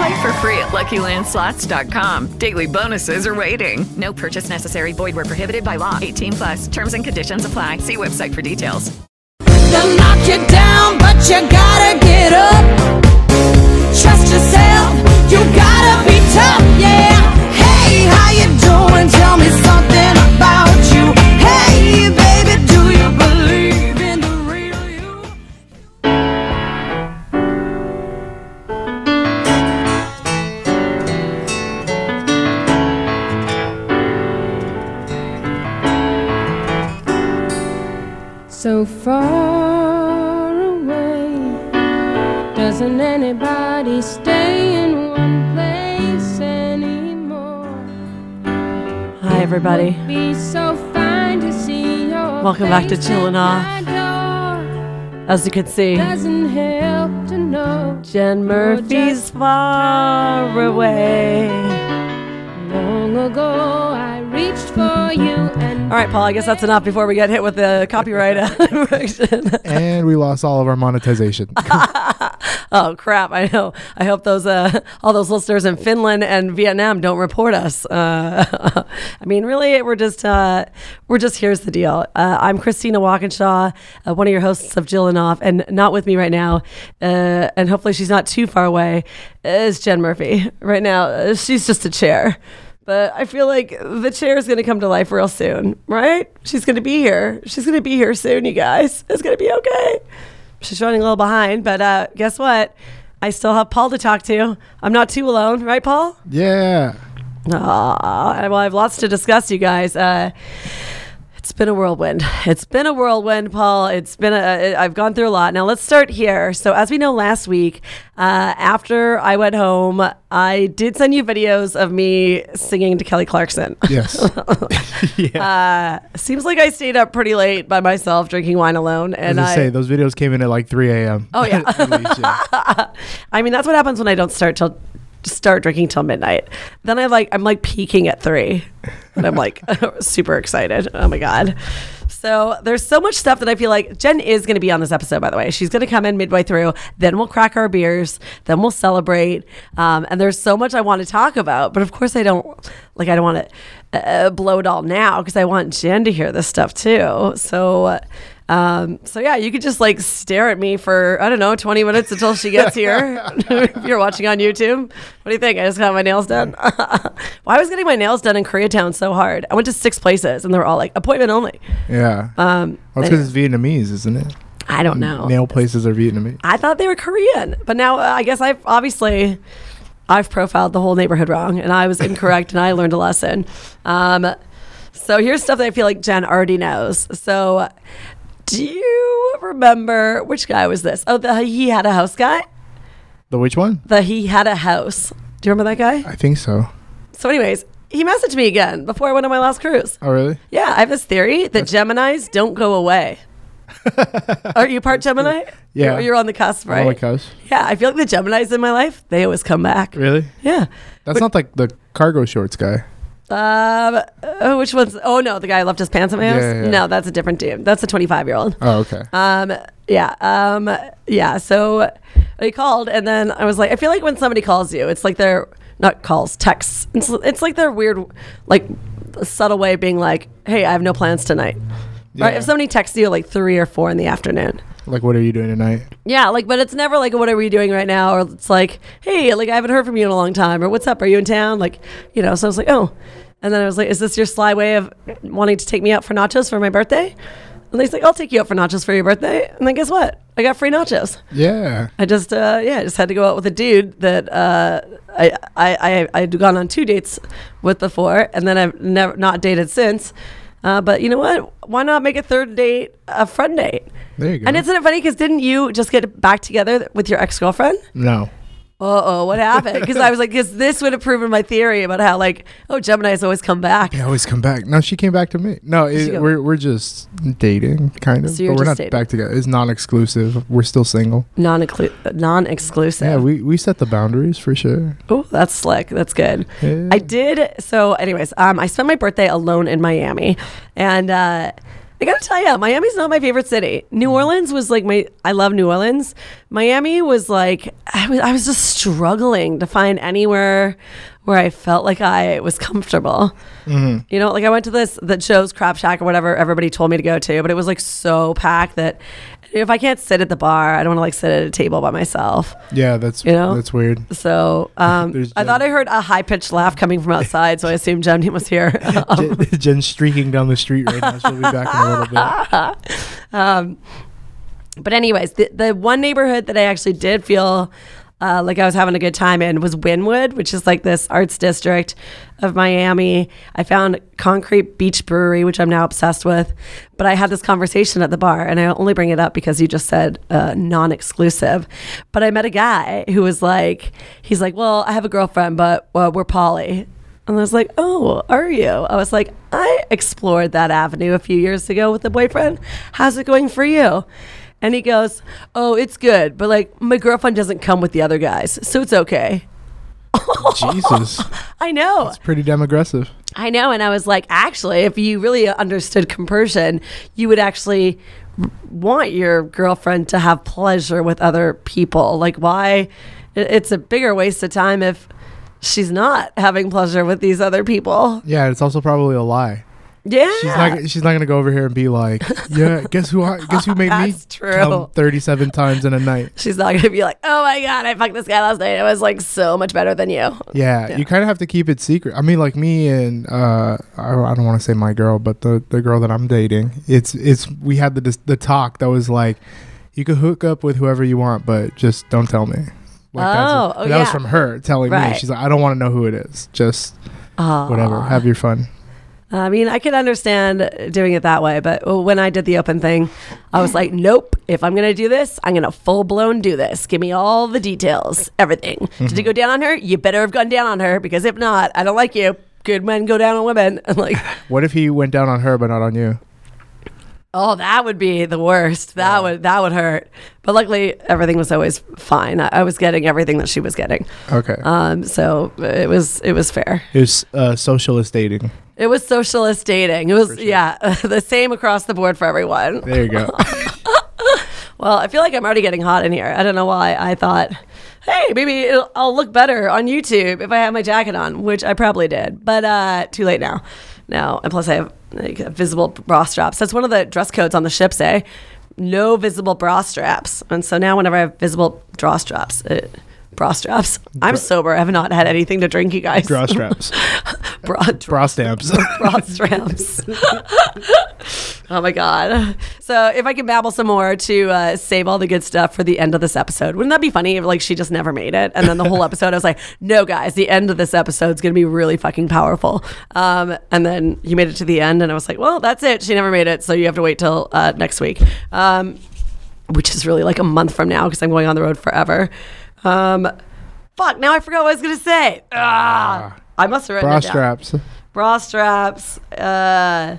Play for free at LuckyLandSlots.com. Daily bonuses are waiting. No purchase necessary. Void where prohibited by law. 18 plus. Terms and conditions apply. See website for details. They'll knock you down, but you gotta get up. Trust yourself, you gotta be tough, yeah. Hey, how you doing? Tell me something about you. Hey, baby, So far away, doesn't anybody stay in one place anymore? Hi, everybody. Be so fine to see your Welcome back to Chillin' door. As you can see, Doesn't help to know Jen Murphy's far away. long ago I reached for you All right, Paul, I guess that's enough before we get hit with the copyright infraction. and we lost all of our monetization. oh crap! I know. I hope those uh, all those listeners in Finland and Vietnam don't report us. Uh, I mean, really, we're just uh, we're just here's the deal. Uh, I'm Christina Walkinshaw, uh, one of your hosts of Jill and Off, and not with me right now, uh, and hopefully she's not too far away. Is Jen Murphy right now? Uh, she's just a chair. But I feel like the chair is going to come to life real soon, right? She's going to be here. She's going to be here soon, you guys. It's going to be okay. She's running a little behind, but uh, guess what? I still have Paul to talk to. I'm not too alone, right, Paul? yeah. Aw, well, I have lots to discuss, you guys. Uh, it's been a whirlwind. It's been a whirlwind, Paul. It's been a. I've gone through a lot. Now let's start here. So as we know, last week, uh, after I went home, I did send you videos of me singing to Kelly Clarkson. Yes. yeah. Uh, seems like I stayed up pretty late by myself drinking wine alone, and I I. say, those videos came in at like 3 a.m. Oh, yeah. Least, yeah. I mean, that's what happens when I don't start till start drinking till midnight. Then I like I'm like peaking at three, and I'm like super excited. Oh my god! So there's so much stuff that I feel like Jen is going to be on this episode. By the way, she's going to come in midway through. Then we'll crack our beers. Then we'll celebrate. Um, and there's so much I want to talk about. But of course, I don't like I don't want to uh, blow it all now because I want Jen to hear this stuff too. So. Um, so yeah, you could just like stare at me for I don't know 20 minutes until she gets here. if you're watching on YouTube, what do you think? I just got my nails done. Why was getting my nails done in Koreatown so hard? I went to six places and they were all like appointment only. Yeah. Um, Well, it's because it's Vietnamese, isn't it? I don't know. Nail places are Vietnamese. I thought they were Korean, but now uh, I guess I've obviously I've profiled the whole neighborhood wrong, and I was incorrect, and I learned a lesson. Um, so here's stuff that I feel like Jen already knows. So, do you remember which guy was this? Oh, the he had a house guy. The which one? The he had a house. Do you remember that guy? I think so. So, anyways, he messaged me again before I went on my last cruise. Oh, really? Yeah, I have this theory that Geminis don't go away. Are you part Gemini? Yeah. You're, you're on the cusp, right? Oh, my gosh. Yeah, I feel like the Geminis in my life, they always come back. Really? Yeah. That's not like the cargo shorts guy. Um, oh, which one's? Oh no, the guy left his pants at my house. Yeah, yeah, yeah. No, that's a different dude. That's a 25 year old. Oh, okay. Um, yeah, um, yeah. So he called, and then I was like, I feel like when somebody calls you, it's like they're not calls, texts. It's, it's like their weird, like subtle way of being like, "Hey, I have no plans tonight." Right? If somebody texts you like three or four in the afternoon, Like, what are you doing tonight? yeah, like, but it's never like, what are we doing right now? Or it's like, hey, like, I haven't heard from you in a long time. Or what's up? Are you in town? Like, you know, so I was like, oh. And then I was like, is this your sly way of wanting to take me out for nachos for my birthday? And he's like, I'll take you out for nachos for your birthday. And then guess what? I got free nachos. Yeah. I just, uh, yeah, I just had to go out with a dude that uh, I, I, I, I'd gone on two dates with before, and then I've never not dated since. Uh, but you know what? Why not make a third date a friend date? There you go. And isn't it funny? Because didn't you just get back together with your ex girlfriend? no. Uh oh, what happened? Because I was like, because this would have proven my theory about how like, oh, Gemini's always come back. They always come back. No, she came back to me. No, it, go- we're we're just dating, kind of. So you're but we're just not dating. back together. It's non-exclusive. We're still single. Non non exclusive. Yeah, we we set the boundaries for sure. Oh, that's slick. That's good. Yeah. I did. So, anyways, um, I spent my birthday alone in Miami, and uh, I gotta tell you, Miami's not my favorite city. New mm. Orleans was like my. I love New Orleans. Miami was like I was. I was just struggling to find anywhere where I felt like I was comfortable. Mm-hmm. You know, like I went to this that shows Crab Shack or whatever everybody told me to go to, but it was like so packed that if I can't sit at the bar, I don't want to like sit at a table by myself. Yeah, that's You know? that's weird. So um, I thought I heard a high pitched laugh coming from outside, so I assumed Jen was here. Um, Jen, Jen's streaking down the street right now. She'll be back in a little bit. um, but anyways, the the one neighborhood that I actually did feel uh, like I was having a good time in was Wynwood, which is like this arts district of Miami. I found Concrete Beach Brewery, which I'm now obsessed with. But I had this conversation at the bar, and I only bring it up because you just said uh, non-exclusive. But I met a guy who was like, he's like, well, I have a girlfriend, but uh, we're poly. And I was like, oh, are you? I was like, I explored that avenue a few years ago with a boyfriend. How's it going for you? And he goes, oh, it's good, but like my girlfriend doesn't come with the other guys, so it's okay. Jesus, I know. it's pretty damn aggressive. I know. And I was like, actually, if you really understood compersion, you would actually want your girlfriend to have pleasure with other people. Like, why? It's a bigger waste of time if she's not having pleasure with these other people. Yeah, it's also probably a lie. Yeah. She's not. She's not gonna go over here and be like, "Yeah, guess who? I, guess who made me That's true. come thirty-seven times in a night." She's not going to be like, oh my God, I fucked this guy last night. It was like so much better than you. Yeah, you kind of have to keep it secret. I mean, like me and uh, I, I don't want to say my girl, but the the girl that I'm dating, it's it's we had the dis- the talk that was like, you could hook up with whoever you want, but just don't tell me. Like Oh, oh, that was yeah. from her telling me. Right. She's like, I don't want to know who it is. Just whatever. Have your fun. I mean, I can understand doing it that way, but when I did the open thing, I was like, nope, if I'm going to do this, I'm going to full blown do this. Give me all the details, everything. Did you go down on her? You better have gone down on her because if not, I don't like you. Good men go down on women. I'm like, What if he went down on her but not on you? oh, that would be the worst. That would that would hurt. But luckily, everything was always fine. I, I was getting everything that she was getting. Okay. Um, so it was it was fair. it was uh, socialist dating. It was socialist dating. It was yeah, the same across the board for everyone. There you go. Well, I feel like I'm already getting hot in here. I don't know why. I thought, hey, maybe it'll, I'll look better on YouTube if I have my jacket on, which I probably did. But uh, too late now. Now, and plus I have like, visible bra straps. That's one of the dress codes on the ship. Say, no visible bra straps. And so now, whenever I have visible bra straps, it, bra straps. I'm sober. I have not had anything to drink, you guys. Bra straps. bra, Bra stamps. bra straps. oh my god! So if I can babble some more to uh, save all the good stuff for the end of this episode, wouldn't that be funny? If like she just never made it, and then the whole episode I was like, "No, guys, the end of this episode is gonna be really fucking powerful." Um, and then you made it to the end, and I was like, "Well, that's it. She never made it, so you have to wait till uh, next week." Um, which is really like a month from now because I'm going on the road forever. Um, fuck! Now I forgot what I was gonna say. Ah, I must have written Bra straps. bra straps, uh,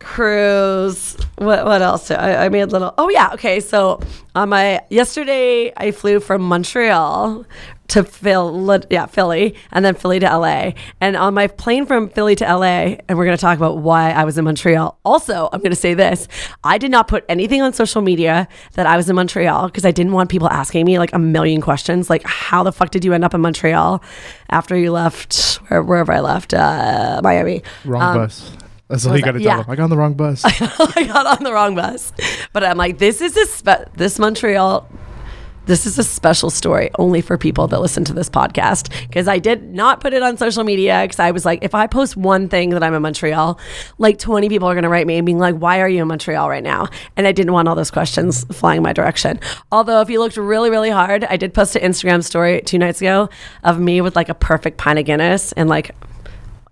cruise. What what else? I, I made little. Oh yeah, okay. So on my yesterday, I flew from Montreal to Phil, yeah, Philly, and then Philly to LA. And on my plane from Philly to LA, and we're going to talk about why I was in Montreal. Also, I'm going to say this: I did not put anything on social media that I was in Montreal because I didn't want people asking me like a million questions, like how the fuck did you end up in Montreal after you left wherever I left, uh, Miami. Wrong Um, bus. That's all you got to tell Yeah. them. I got on the wrong bus. I got on the wrong bus. But I'm like, this is a spe- this Montreal this is a special story only for people that listen to this podcast because I did not put it on social media because I was like, if I post one thing that I'm in Montreal, like 20 people are going to write me and being like, why are you in Montreal right now? And I didn't want all those questions flying my direction. Although, if you looked really, really hard, I did post an Instagram story two nights ago of me with like a perfect pint of Guinness and like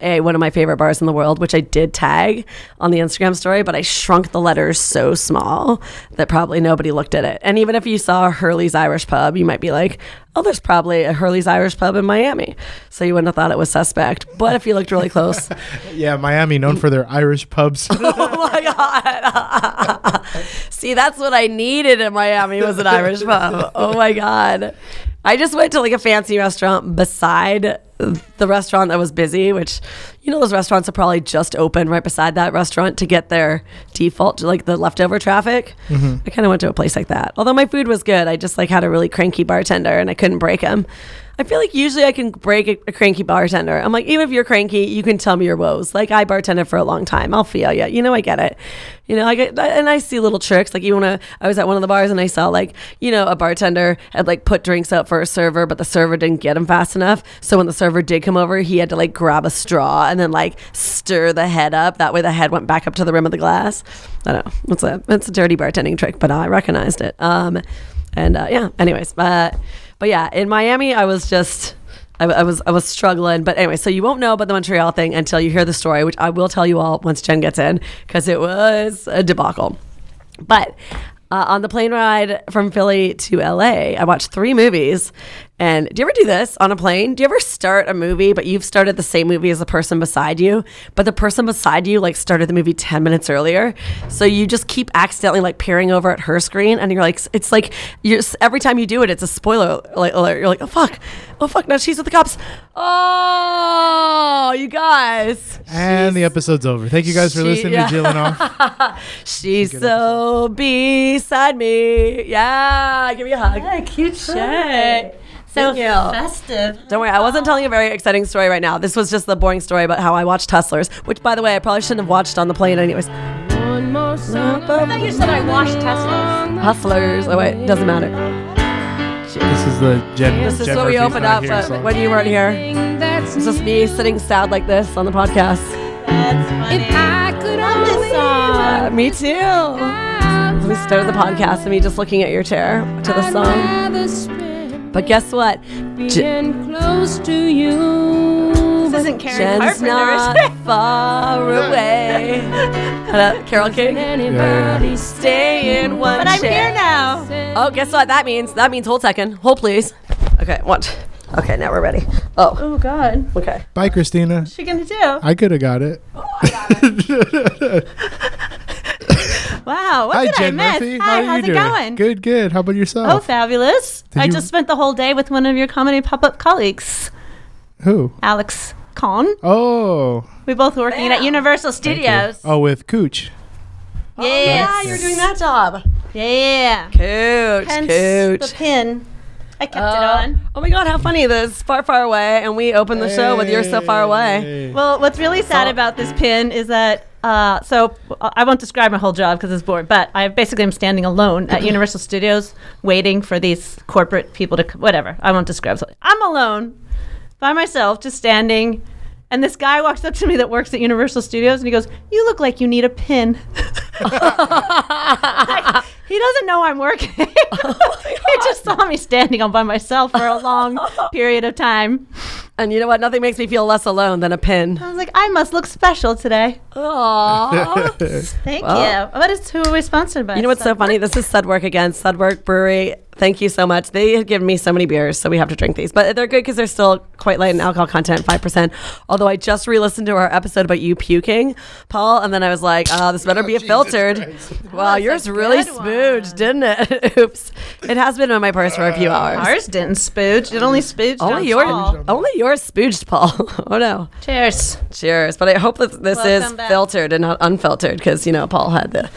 a one of my favorite bars in the world, which I did tag on the Instagram story, but I shrunk the letters so small that probably nobody looked at it. And even if you saw Hurley's Irish Pub, you might be like, "Oh, there's probably a Hurley's Irish Pub in Miami," so you wouldn't have thought it was suspect. But if you looked really close, Yeah, Miami, known for their Irish pubs. oh my god! See, that's what I needed in Miami was an Irish pub. Oh my god! I just went to like a fancy restaurant beside the restaurant that was busy, which you know those restaurants are probably just open right beside that restaurant to get their default like the leftover traffic. Mm-hmm. I kind of went to a place like that. Although my food was good, I just like had a really cranky bartender and I couldn't break him. I feel like usually I can break a, a cranky bartender. I'm like, even if you're cranky, you can tell me your woes. Like I bartended for a long time. I'll feel you. You know, I get it. You know, I get, and I see little tricks. Like even when I, I was at one of the bars and I saw like, you know, a bartender had like put drinks out for a server, but the server didn't get him fast enough. So when the server did come over, he had to like grab a straw and then like stir the head up. That way the head went back up to the rim of the glass. I don't know. It's a, it's a dirty bartending trick, but I recognized it. Um, and uh, yeah, anyways, but but yeah, in Miami, I was just. I, I was I was struggling, but anyway, so you won't know about the Montreal thing until you hear the story, which I will tell you all once Jen gets in, because it was a debacle. But uh, on the plane ride from Philly to LA, I watched three movies. And do you ever do this on a plane? Do you ever start a movie, but you've started the same movie as the person beside you, but the person beside you like started the movie 10 minutes earlier? So you just keep accidentally like peering over at her screen and you're like, it's like you're, every time you do it, it's a spoiler like, alert. You're like, oh fuck, oh fuck, now she's with the cops. Oh, you guys. and the episode's over. Thank you guys for She- listening yeah. to and Off. She's so beside me. Yeah, give me a hug. cute shirt. So Thank you. festive. Don't worry, I wasn't telling a very exciting story right now. This was just the boring story about how I watched Hustlers, which, by the way, I probably shouldn't have watched on the plane, anyways. One more song. I thought you said I watched Hustlers. Hustlers. Oh wait, doesn't matter. This is the Jen. This is Jen what we Murphy's opened up Here uh, song. when you weren't here. That's It's just me sitting sad like this on the podcast. If I could only Uh, me too. We started the podcast and me just looking at your chair to the song. But guess what? J- Being close to you. This isn't Karen Jen's Carpenter. not far away. Hello, Carole King. Anybody Stay in one But I'm chair. here now. Oh, guess what that means? That means hold second. Hold please. Okay, what? Okay, now we're ready. Oh, Oh God, okay. Bye, Christina. what's she gonna do? I could have got it. Oh, Wow, what Hi, did Jen I miss? Murphy. Hi, How are how's you it doing? going? Good, good. How about yourself? Oh, fabulous! Did I you- just spent the whole day with one of your comedy pop-up colleagues, Who? Alex Kahn. Oh. We both working at Universal Studios. Oh, with Cooch. Yeah, Ah, you're doing that job. yeah. Cooch, Hence cooch. the pin. I kept it Uh, on. Oh my god, how funny this far, far away, and we opened the show with "You're So Far Away." Well, what's really sad So- about this pin is that. Uh, so I won't describe my whole job because it's boring, but I basically am standing alone at Universal Studios waiting for these corporate people to c- whatever. I won't describe. So I'm alone by myself, just standing, and this guy walks up to me that works at Universal Studios, and he goes, "You look like you need a pin." Like, he doesn't know I'm working. he just saw me standing all by myself for a long period of time. And you know what? Nothing makes me feel less alone than a pin. I was like, I must look special today. Aww. Thank Well. you. What is who are we sponsored by? You know what's so funny? This is Sudwerk again. Sudwerk Brewery. Thank you so much. They have given me so many beers, so we have to drink these. But they're good because they're still quite light in alcohol content, 5%. Although I just re listened to our episode about you puking, Paul, and then I was like, oh, this better be a filtered. Wow, that's yours really good spooged, didn't it? Oops. It has been in my purse for a few hours. Ours didn't spooge. It only spooged Only yours, Paul. only yours spooged, Paul. oh no. Cheers. Cheers. But I hope that this Welcome is back. filtered and not unfiltered because, you know, Paul had the,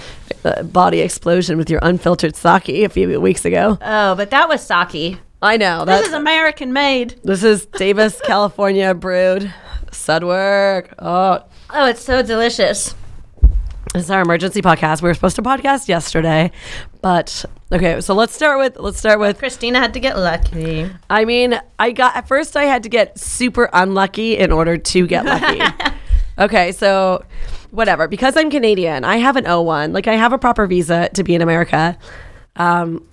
the body explosion with your unfiltered sake a few weeks ago. Oh, but that was sake. I know. This is American made. this is Davis, California brewed Sudwerk. Oh, Oh, it's so delicious. This is our emergency podcast. We were supposed to podcast yesterday, but okay. So let's start with let's start with Christina had to get lucky. I mean, I got at first I had to get super unlucky in order to get lucky. okay, so whatever. Because I'm Canadian, I have an O1. Like I have a proper visa to be in America. Um,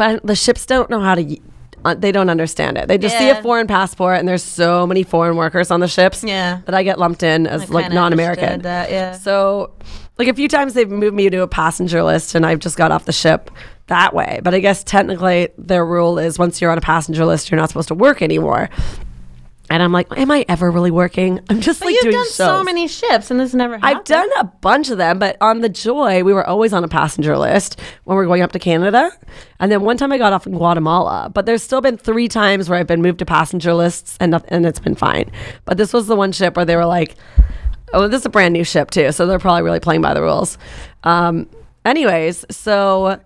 but the ships don't know how to uh, they don't understand it. They just see a foreign passport and there's so many foreign workers on the ships Yeah. that I get lumped in as like non-American. that, yeah. So, like a few times they've moved me to a passenger list, and I've just got off the ship that way. But I guess technically their rule is once you're on a passenger list, you're not supposed to work anymore. And I'm like, am I ever really working? I'm just But like you've doing done so many ships, and this never happened. I've done a bunch of them, but on the Joy, we were always on a passenger list when we are going up to Canada. And then one time I got off in Guatemala, but there's still been three times where I've been moved to passenger lists and and it's been fine. But this was the one ship where they were like, "Oh, this is a brand new ship too, so they're probably really playing by the rules." Um, anyways, so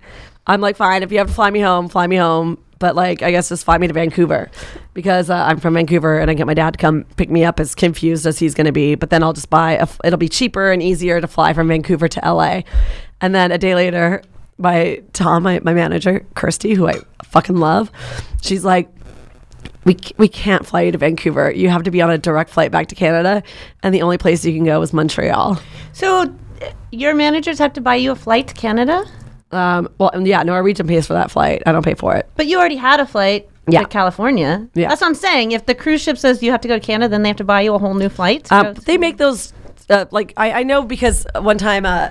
I'm like, "Fine, if you have to fly me home, fly me home." But like, I guess just fly me to Vancouver because uh, I'm from Vancouver and I get my dad to come pick me up as confused as he's going to be. But then I'll just buy, a it'll be cheaper and easier to fly from Vancouver to LA. And then a day later, my Tom, my, my manager, Kirsty, who I fucking love, she's like, we, we can't fly you to Vancouver. You have to be on a direct flight back to Canada. And the only place you can go is Montreal. So, your managers have to buy you a flight to Canada, Um, well, yeah, Norwegian pays for that flight. I don't pay for it. but you already had a flight Yeah. to California. Yeah. That's what I'm saying. If the cruise ship says you have to go to Canada, then they have to buy you a whole new flight. Um, they make those uh, like I, I know because one time uh,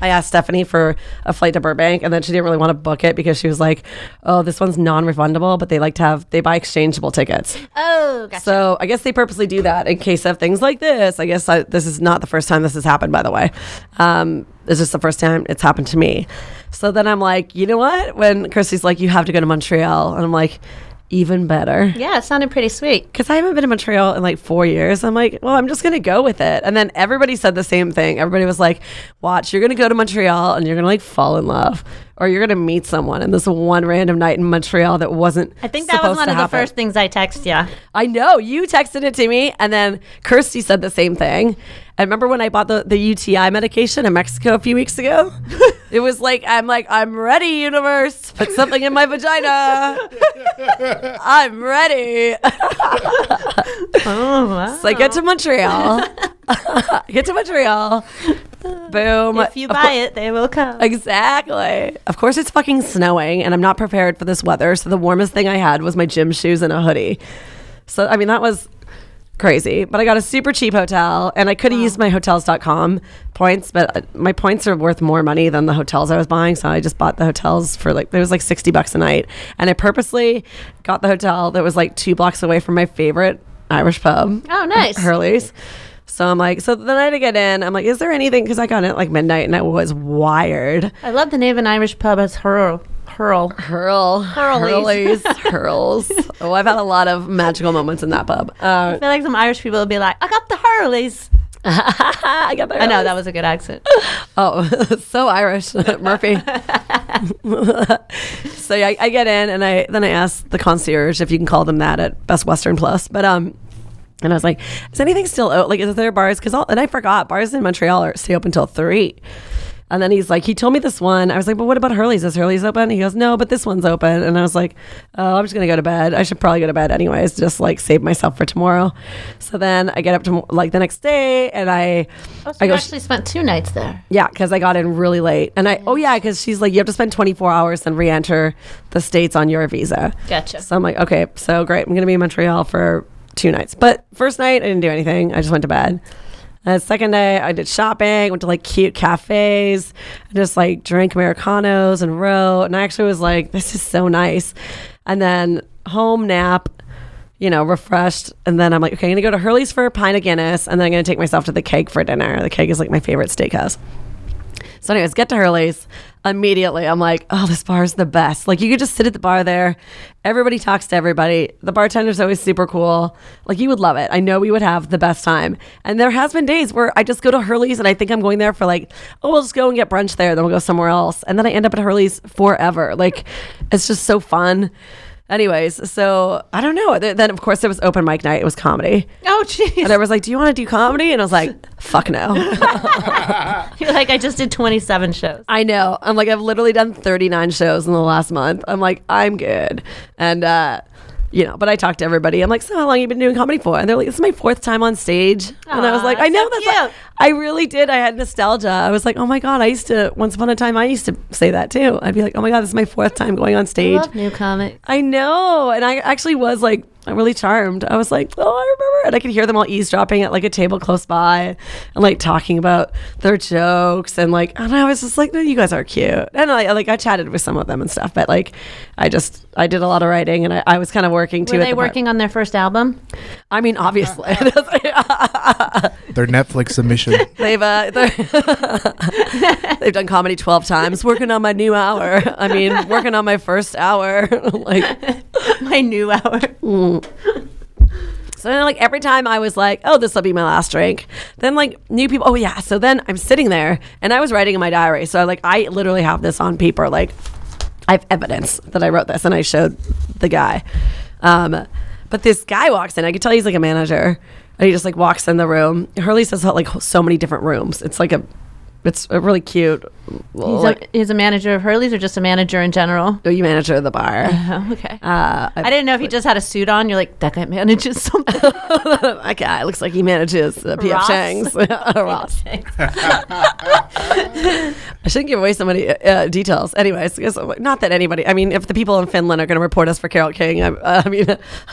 I asked Stephanie for a flight to Burbank, and then she didn't really want to book it because she was like, "Oh, this one's non-refundable," but they like to have they buy exchangeable tickets. oh, gotcha. So I guess they purposely do that in case of things like this. I guess I, this is not the first time this has happened, by the way. Um, it's just the first time it's happened to me. So then I'm like, you know what? When Christy's like, you have to go to Montreal, and I'm like, even better. yeah, it sounded pretty sweet. Because I haven't been to Montreal in like four years. I'm like, well, I'm just going to go with it. And then everybody said the same thing. Everybody was like, watch, you're going to go to Montreal and you're going to like fall in love or you're going to meet someone in this one random night in Montreal that wasn't. I think that was one of the first things I texted. you. I know you texted it to me, and then Kirsty said the same thing. I remember when I bought the, the UTI medication in Mexico a few weeks ago? it was like I'm like I'm ready, universe. Put something in my vagina. I'm ready. Oh, wow. so I get to Montreal. get to Montreal. Boom. if you buy cour- it, they will come. Exactly. Of course, it's fucking snowing, and I'm not prepared for this weather. So the warmest thing I had was my gym shoes and a hoodie. So I mean, that was crazy. But I got a super cheap hotel, and I could have used my hotels.com points, but uh, my points are worth more money than the hotels I was buying. So I just bought the hotels for like it was like sixty bucks a night, and I purposely got the hotel that was like two blocks away from my favorite Irish pub. Oh, nice. Hurley's. So I'm like, so the night I get in, I'm like, is there anything? Because I got in at like midnight and I was wired. I love the name of an Irish pub as Hurl. Hurl. Hurl. Hurleys, hurls. Oh, I've had a lot of magical moments in that pub. Uh, I feel like some Irish people will be like, I got the Hurlies. I got the I know, that was a good accent. Oh, so Irish, Murphy. so yeah, I, I get in and I then I ask the concierge if you can call them that at Best Western Plus, but um. And I was like, "Is anything still open? Like, is there bars? Because and I forgot bars in Montreal are stay open till three. And then he's like, he told me this one. I was like, but what about Hurley's? Is Hurley's open? He goes, no, but this one's open. And I was like, oh, I'm just gonna go to bed. I should probably go to bed anyways, just like save myself for tomorrow. So then I get up to like the next day, and I, Oh, so I you go, actually spent two nights there. yeah, because I got in really late. And I, oh, yeah, because she's like, you have to spend 24 hours and re enter the States on your visa. Gotcha. So I'm like, okay, so great. I'm going to be in Montreal for two nights. But first night, I didn't do anything. I just went to bed. The second day, I did shopping, went to like cute cafes, just like drank Americanos and wrote. And I actually was like, this is so nice. And then home nap, you know, refreshed. And then I'm like, okay, I'm going to go to Hurley's for a pint of Guinness. And then I'm going to take myself to the keg for dinner. The keg is like my favorite steakhouse. So, anyways, get to Hurley's. Immediately, I'm like, oh, this bar is the best. Like, you could just sit at the bar there. Everybody talks to everybody. The bartender's always super cool. Like, you would love it. I know we would have the best time. And there has been days where I just go to Hurley's and I think I'm going there for like, oh, we'll just go and get brunch there. Then we'll go somewhere else. And then I end up at Hurley's forever. Like, it's just so fun. Anyways, so I don't know. Then of course there was open mic night. It was comedy, Oh, jeez. and I was like, "Do you want to do comedy?" And I was like, "Fuck no." You're like, I just did 27 shows. I know. I'm like, I've literally done 39 shows in the last month. I'm like, I'm good. And, uh, you know, but I talked to everybody. I'm like, so how long you been doing comedy for? And they're like, this is my fourth time on stage. and I was like, I know so that's cute. like- I really did. I had nostalgia. I was like, oh my God, I used to, once upon a time, I used to say that too. I'd be like, oh my God, this is my fourth time going on I stage. love new comics. I know. And I actually was like, I'm really charmed. I was like, oh, I remember. And I could hear them all eavesdropping at like a table close by and like talking about their jokes. And like, and I was just like, no, you guys are cute. And I like, I chatted with some of them and stuff. But like, I just, I did a lot of writing and I, I was kind of working too. Were they the part- working on their first album? I mean, obviously. Their Netflix submission. They've uh, they're- they've done comedy twelve times. Working on my new hour. I mean, working on my first hour. like My new hour. So then, like every time I was like, "Oh, this will be my last drink," then like new people. Oh yeah. So then I'm sitting there and I was writing in my diary. So like I literally have this on paper. Like I have evidence that I wrote this, and I showed the guy. Um, but this guy walks in. I could tell he's like a manager, and he just like walks in the room. Hurley says like so many different rooms. It's like a, it's a really cute. He's, like, a, he's a manager of Hurley's or just a manager in general? oh, you manager of the bar. Oh, okay. Uh, I didn't know if he just had a suit on. You're like, that guy manages something. that guy looks like he manages uh, PF Chang's. Ross. I shouldn't give away so many uh, details. Anyways, not that anybody. I mean, if the people in Finland are going to report us for Carole King, I, uh, I mean,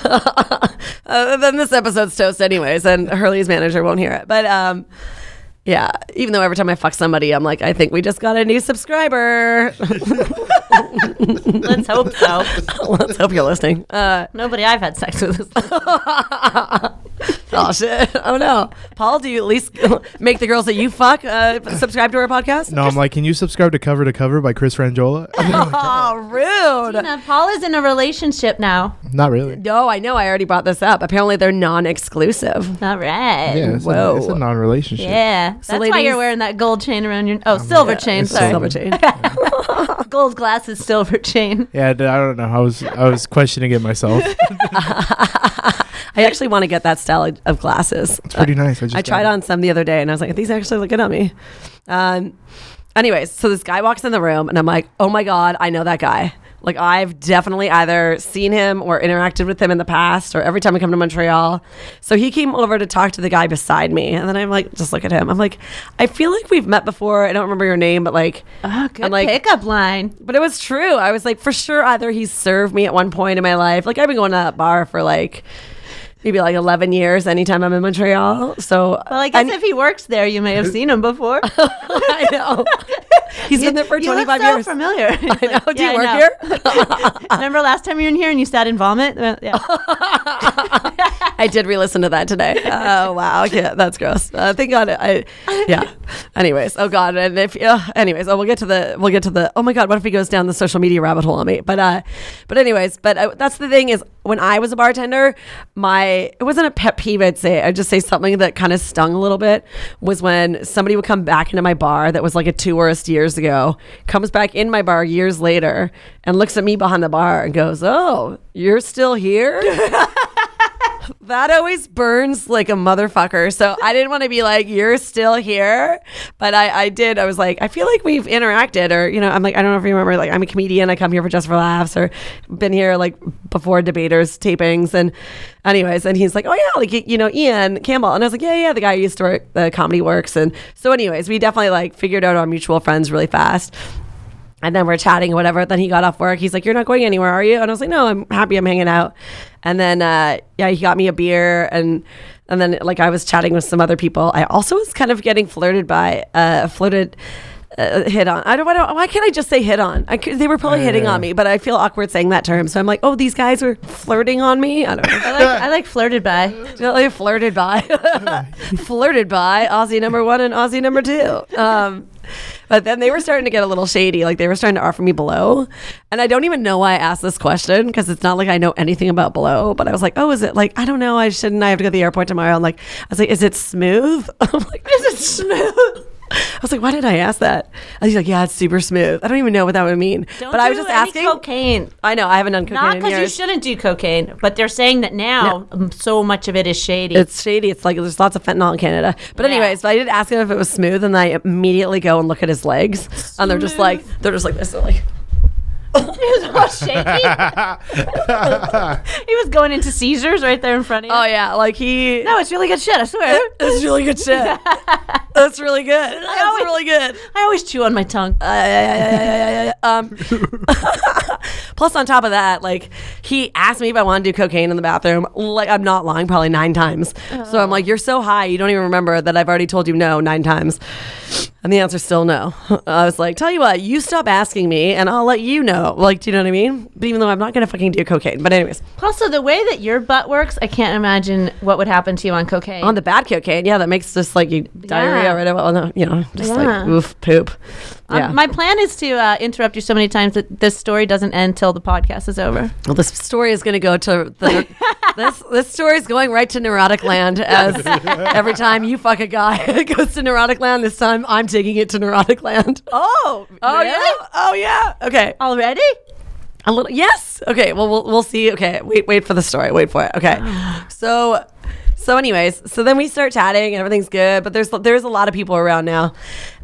uh, then this episode's toast, anyways, and Hurley's manager won't hear it. But um, yeah, even though every time I fuck somebody, I'm like, I think we just got a new subscriber. Let's hope so. Let's hope you're listening. Uh, Nobody I've had sex with is oh shit! Oh no, Paul, do you at least make the girls that you fuck uh, subscribe to our podcast? No, I'm like, can you subscribe to Cover to Cover by Chris Frangiola? Oh, rude. Tina, Paul is in a relationship now. Not really. No, I know. I already brought this up. Apparently, they're non-exclusive. All right. Yeah, it's, Whoa. A, it's a non-relationship. Yeah. That's So why you're wearing that gold chain around your oh silver chain. Sorry, Silver chain. Gold glasses, silver chain. Yeah, I don't know. I was I was questioning it myself. I actually want to get that style of- glasses. It's pretty nice. I just I tried on some the other day, and I was like, "These actually look good on me." Um, anyways, so this guy walks in the room, and I'm like, "Oh my god, I know that guy." Like I've definitely either seen him or interacted with him in the past, or every time I come to Montreal. So he came over to talk to the guy beside me, and then I'm like, just look at him. I'm like, I feel like we've met before. I don't remember your name, but like, Oh, good I'm like, pickup line. but it was true. I was like, for sure, either he served me at one point in my life. Like I've been going to that bar for like maybe like 11 years anytime I'm in Montreal. So Well, I guess if he works there, you may have seen him before. I know. He's been there for you look 25 so years. familiar. I know. Do you work here? here? Remember last time you were in here and you sat in vomit? Uh, yeah. I did re-listen to that today. Oh wow, yeah, that's gross. Uh, thank God, I yeah. Anyways, oh God, and if uh, anyways, oh we'll get to the we'll get to the oh my God, what if he goes down the social media rabbit hole on me? But uh, but anyways, but uh, that's the thing is when I was a bartender, my it wasn't a pet peeve. I'd say I'd just say something that kind of stung a little bit was when somebody would come back into my bar that was like a tourist years ago, comes back in my bar years later and looks at me behind the bar and goes, "Oh, you're still here." that always burns like a motherfucker. So I didn't want to be like, you're still here. But I, I did. I was like, I feel like we've interacted or, you know, I'm like, I don't know if you remember, like, I'm a comedian. I come here for Just for Laughs or been here like before debaters tapings. And anyways, and he's like, oh yeah, like, you know, Ian Campbell. And I was like, yeah, yeah, the guy used to work the Comedy Works. And so anyways, we definitely like figured out our mutual friends really fast. And then we're chatting whatever. Then he got off work. He's like, You're not going anywhere, are you? And I was like, No, I'm happy I'm hanging out. And then uh, yeah, he got me a beer and and then like I was chatting with some other people. I also was kind of getting flirted by uh flirted uh, hit on. I don't, I don't why can't I just say hit on? I could, they were probably hitting on me, but I feel awkward saying that term. So I'm like, oh, these guys were flirting on me. I don't know. I like, I like flirted by. Really flirted by, flirted by Aussie number one and Aussie number two. Um, but then they were starting to get a little shady. Like they were starting to offer me below, and I don't even know why I asked this question because it's not like I know anything about below. But I was like, oh, is it like I don't know? I shouldn't. I have to go to the airport tomorrow. I'm like, I was like, is it smooth? I'm like, is it smooth? I was like, why did I ask that? And he's like, yeah, it's super smooth. I don't even know what that would mean. Don't but I was just asking. cocaine. I know I haven't done cocaine Not because you shouldn't do cocaine, but they're saying that now um, so much of it is shady. It's shady. It's like there's lots of fentanyl in Canada. But Yeah. anyways, but I did ask him if it was smooth, and I immediately go and look at his legs, and they're just like they're just like this. They're like it was all shaky. he was going into seizures right there in front of you. oh yeah, like he. No, it's really good shit. I swear. it's really good shit. That's really good. That's always- really good. I always chew on my tongue. Um, plus, on top of that, like he asked me if I want to do cocaine in the bathroom. Like I'm not lying, probably nine times. So I'm like, "You're so high, you don't even remember that I've already told you no nine times." And the answer's still no. I was like, "Tell you what, you stop asking me, and I'll let you know." Like, do you know what I mean? But even though I'm not gonna fucking do cocaine, but anyways, Also, the way that your butt works, I can't imagine what would happen to you on cocaine. on the bad cocaine, yeah, that makes just like you diarrhea Yeah. right no, you know, just Yeah. like oof, poop. Um, Yeah. my plan is to uh, interrupt you so many times that this story doesn't end till the podcast is over. Well, this story is going to go to the. this this story is going right to neurotic land as every time you fuck a guy it goes to neurotic land. This time I'm taking it to neurotic land. Oh, Oh really? yeah. Oh yeah. Okay. Already? A little. Yes. Okay. Well, we'll we'll see. Okay. Wait. Wait for the story. Wait for it. Okay. So. So, anyways, so then we start chatting and everything's good, but there's there's a lot of people around now,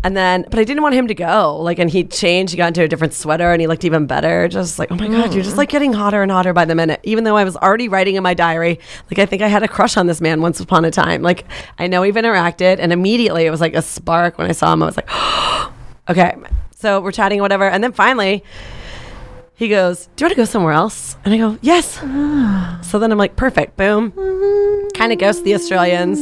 and then but I didn't want him to go. Like, and he changed. He got into a different sweater, and he looked even better. Just like, oh my god, you're just mm. like getting hotter and hotter by the minute. Even though I was already writing in my diary, like I think I had a crush on this man once upon a time. Like I know we've interacted, and immediately it was like a spark when I saw him. I was like, okay. So we're chatting, whatever, and then finally he goes, Do you want to go somewhere else? And I go, Yes. so then I'm like, Perfect. Boom. Kind of ghost the Australians.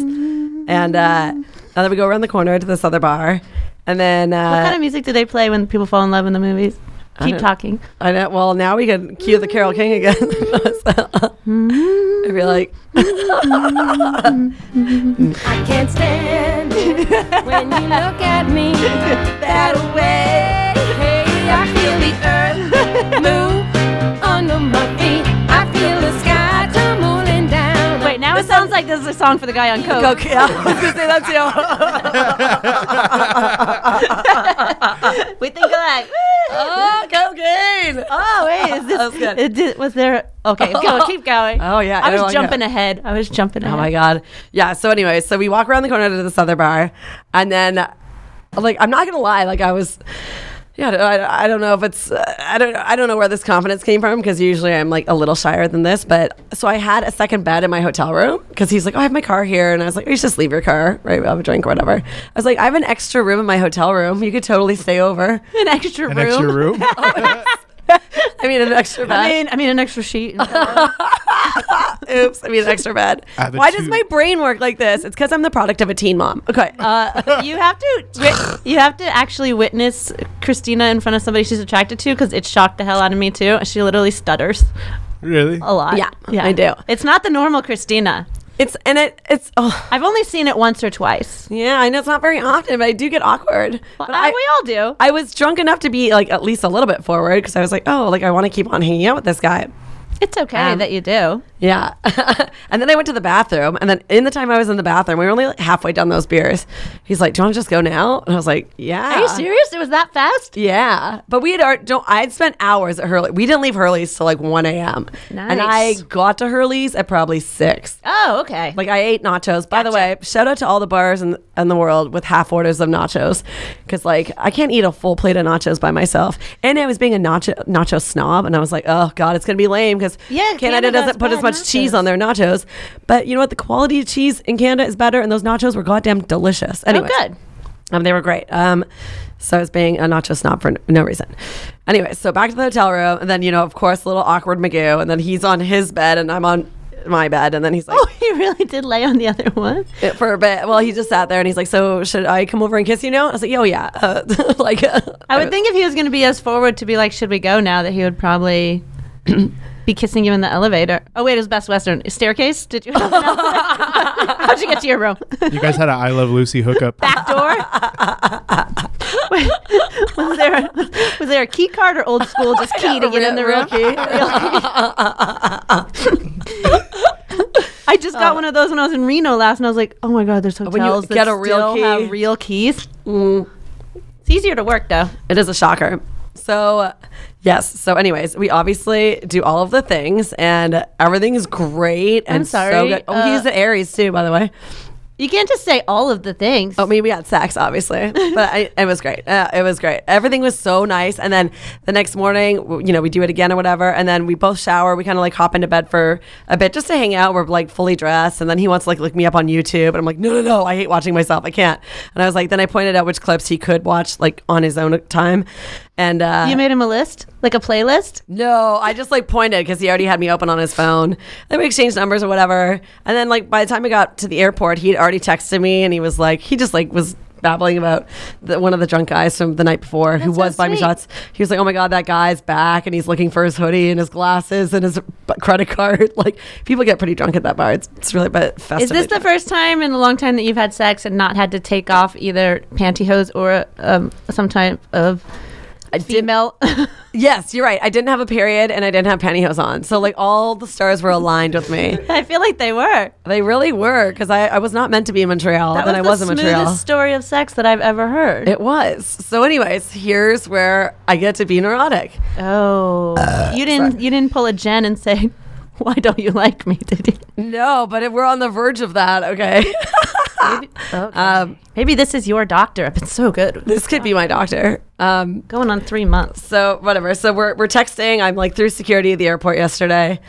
And uh, now that we go around the corner to this other bar. And then. Uh, What kind of music do they play when people fall in love in the movies? Keep don't- talking. I know. Well, now we can cue the Carole King again. So, I feel like. I can't stand it when you look at me that way. Hey, I feel the earth it sounds like this is a song for the guy on coke. Okay, I was to say that too. we think alike. oh, cocaine. Oh wait, is this? That was good. it did- was there? Okay, go, keep going. Oh, yeah, I was jumping ahead. I was jumping ahead. Oh my god. Yeah. So anyway, so we walk around the corner to this other bar, and then, like, I'm not gonna lie, like I was. Yeah, I, I don't know if it's uh, I don't I don't know where this confidence came from because usually I'm like a little shyer than this, but so I had a second bed in my hotel room because he's like, oh, I have my car here, and I was like, oh, you should just leave your car, right? We'll have a drink or whatever. I was like, I have an extra room in my hotel room. You could totally stay over. An extra An room. extra room. I mean, an extra bed. I mean, I mean, an extra sheet. Oops, I mean an extra bed. Add the Why does my brain work like this? It's because I'm the product of a teen mom. Okay. Uh, you have to you have to actually witness Christina in front of somebody she's attracted to because it shocked the hell out of me too. She literally stutters really? a lot. Yeah, Yeah, I do. It's not the normal Christina. It's and it it's oh I've only seen it once or twice. yeah, I know it's not very often, but I do get awkward. Well, but uh, I, we all do. I was drunk enough to be like at least a little bit forward because I was like, oh, like I want to keep on hanging out with this guy. It's okay Um, that you do. Yeah. and then I went to the bathroom. And then in the time I was in the bathroom, we were only like halfway down those beers. He's like, Do you want to just go now? And I was like, Yeah. Are you serious? It was that fast? Yeah. But we had, ar- don't, I had spent hours at Hurley. We didn't leave Hurley's till like 1 a.m. Nice. And I got to Hurley's at probably 6. Oh, okay. Like I ate nachos. By the way, shout out to all the bars in, in the world with half orders of nachos, because like I can't eat a full plate of nachos by myself. And I was being a nacho nacho snob, and I was like, oh god, it's gonna be lame because Yeah, Canada, Canada doesn't put as bad much cheese on their nachos. But you know what? The quality of cheese in Canada is better, and those nachos were goddamn delicious. Anyway, oh, good. um, they were great. Um, so I was being a nacho snob for no reason. Anyway, so back to the hotel room, and then you know, of course, a little awkward Magoo, and then he's on his bed, and I'm on my bed, and then he's like, Oh, he really did lay on the other one. for a bit. Well, he just sat there and he's like, "So should I come over and kiss you now?" I was like, "Oh yeah." Uh, like, I would think if he was going to be as forward to be like, "Should we go now?" that he would probably be kissing you in the elevator. Oh wait, it was Best Western staircase. Did you? Have? How'd you get to your room? You guys had an I Love Lucy hookup. Back door. Wait, was there was there a key card or old school just key to get in the room? key. A real key. I just got oh. one of those when I was in Reno last, and I was like, "Oh my god, there's hotels When you that get a real still key. have real keys." Mm. It's easier to work though. It is a shocker. So, yes. So, anyways, we obviously do all of the things, and everything is great and I'm so sorry, good. Oh, uh, he's the Aries too, by the way. You can't just say all of the things. Oh, I mean, we had sex, obviously, but I, it was great. Uh, it was great. Everything was so nice. And then the next morning, you know, we do it again or whatever. And then we both shower. We kind of like hop into bed for a bit just to hang out. We're like fully dressed. And then he wants to like look me up on YouTube. And I'm like, no, no, no, I hate watching myself. I can't. And I was like, then I pointed out which clips he could watch like on his own time. And uh, you made him a list, like a playlist. no, I just like pointed because he already had me open on his phone. Then we exchanged numbers or whatever. And then like by the time we got to the airport, he'd already texted me and he was like, he just like was babbling about the, one of the drunk guys from the night before who That's so was buying me shots. He was like, oh my God, that guy's back and he's looking for his hoodie and his glasses and his credit card. Like people get pretty drunk at that bar. It's, it's really but. Is this the first time in a long time that you've had sex and not had to take off either pantyhose or um, some type of female? Yes, you're right. I didn't have a period and I didn't have pantyhose on. So like all the stars were aligned with me. I feel like they were. They really were because I, I was not meant to be in Montreal. That and I was was the in Montreal. story of sex that I've ever heard. It was. So, anyways, here's where I get to be neurotic. oh, you didn't you didn't pull a Jen and say, "Why don't you like me?" Did you? No, but if we're on the verge of that. Okay. Maybe, okay. um, Maybe this is your doctor. I've been so good. this could be my doctor. Um, Going on three months. so whatever. So we're we're texting. I'm like through security at the airport yesterday,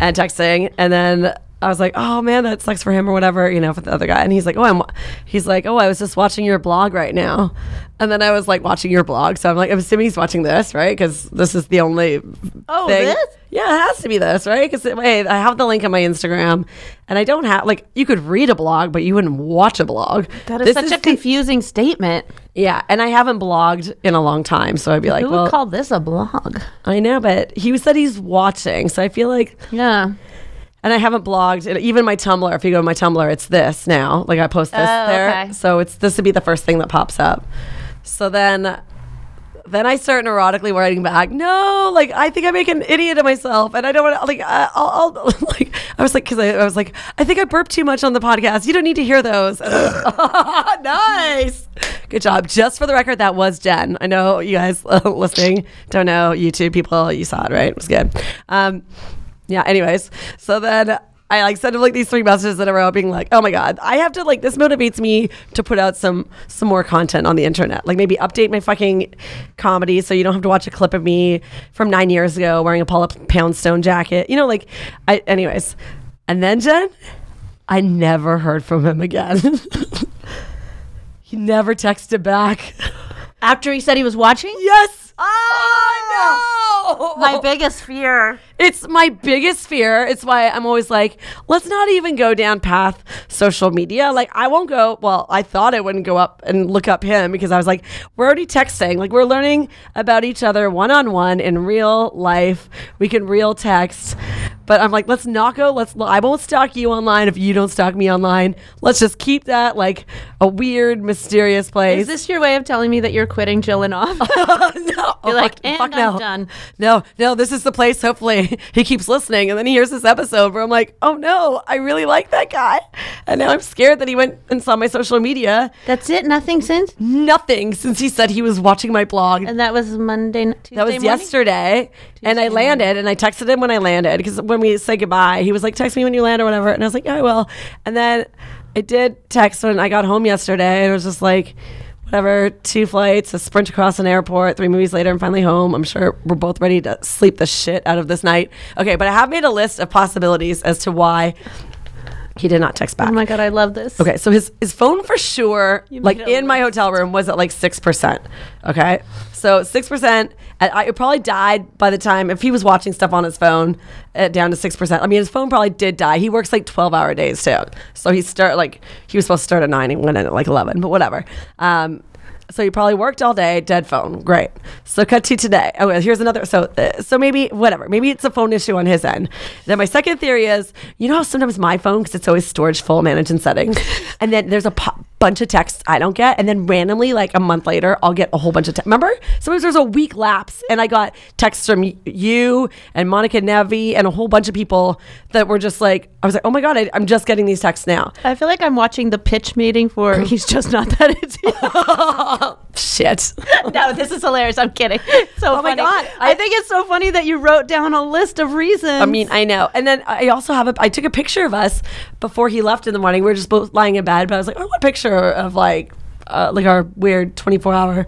and texting, and then. I was like, oh man, that sucks for him or whatever, you know, for the other guy. And he's like, oh, I'm, he's like, oh, I was just watching your blog right now. And then I was like watching your blog. So I'm like, I'm assuming he's watching this, right? Because this is the only Oh, thing. this? Yeah, it has to be this, right? Because wait, I have the link on my Instagram, and I don't have like you could read a blog, but you wouldn't watch a blog. That is This such a the- confusing statement. yeah, and I haven't blogged in a long time, so I'd be like, Who well, would call this a blog? I know, but he said he's watching, so I feel like, Yeah. And I haven't blogged. and Even my Tumblr, if you go to my Tumblr, it's this now. Like I post this Oh, there, okay. so it's this would be the first thing that pops up. So then. Then I start neurotically writing back. No, like I think I make an idiot of myself, and I don't want to. Like I'll, I'll like I was like because I, I was like I think I burped too much on the podcast. You don't need to hear those. Nice, good job. Just for the record, that was Jen. I know you guys uh, listening don't know YouTube people. You saw it, right? It was good. Um, yeah. Anyways, so then I like sent him like these three messages in a row, being like, "Oh my god, I have to like this motivates me to put out some some more content on the internet. Like maybe update my fucking comedy so you don't have to watch a clip of me from nine years ago wearing a Paula Poundstone jacket. You know, like I. Anyways, and then Jen, I never heard from him again. he never texted back. After he said he was watching? Yes. Oh no! Oh. My biggest fear. It's my biggest fear. It's why I'm always like, let's not even go down path social media. Like, I won't go. Well, I thought I wouldn't go up and look up him because I was like, we're already texting. Like, we're learning about each other one on one in real life. We can real text. But I'm like, let's not go. Let's. I won't stalk you online if you don't stalk me online. Let's just keep that like a weird, mysterious place. Is this your way of telling me that you're quitting Jillin' Off? Oh, no, You're like, fuck, and fuck I'm no. done. No, no, this is the place. Hopefully, he keeps listening, and then he hears this episode where I'm like, oh no, I really like that guy, and now I'm scared that he went and saw my social media. That's it. Nothing since. Nothing since he said he was watching my blog. And that was Monday. Tuesday that was morning? yesterday, and I landed, and I texted him when I landed because when we said goodbye, he was like, "Text me when you land" or whatever, and I was like, oh, "Yeah, I will." And then I did text when I got home yesterday, and it was just like, whatever, two flights, a sprint across an airport, three movies later, I'm finally home. I'm sure we're both ready to sleep the shit out of this night. Okay, but I have made a list of possibilities as to why he did not text back. Oh my god, I love this. Okay, so his his phone for sure, You like made a in my hotel room, was at like six percent. Okay, so six percent. I it probably died by the time if he was watching stuff on his phone, uh, down to six percent. I mean, his phone probably did die. He works like twelve hour days too, so he start like he was supposed to start at nine. He went in at like eleven, but whatever. Um, so he probably worked all day, dead phone. Great. So cut to today. Oh, here's another. So uh, so maybe whatever. Maybe it's a phone issue on his end. Then my second theory is, you know, how sometimes my phone because it's always storage full, manage and settings, and then there's a pop, bunch of texts I don't get, and then randomly, like a month later, I'll get a whole bunch of texts. Remember, sometimes there's a week lapse, and I got texts from you and Monica Nevi and a whole bunch of people that were just like, I was like, oh my god, I, I'm just getting these texts now. I feel like I'm watching the pitch meeting for He's Just Not That Into Shit. no, this is hilarious. I'm kidding. So Oh my funny. God. I, think it's so funny that you wrote down a list of reasons. I mean, I know. And then I also have a, I took a picture of us before he left in the morning. We were just both lying in bed, but I was like, I want a picture of like, uh, like our weird 24 hour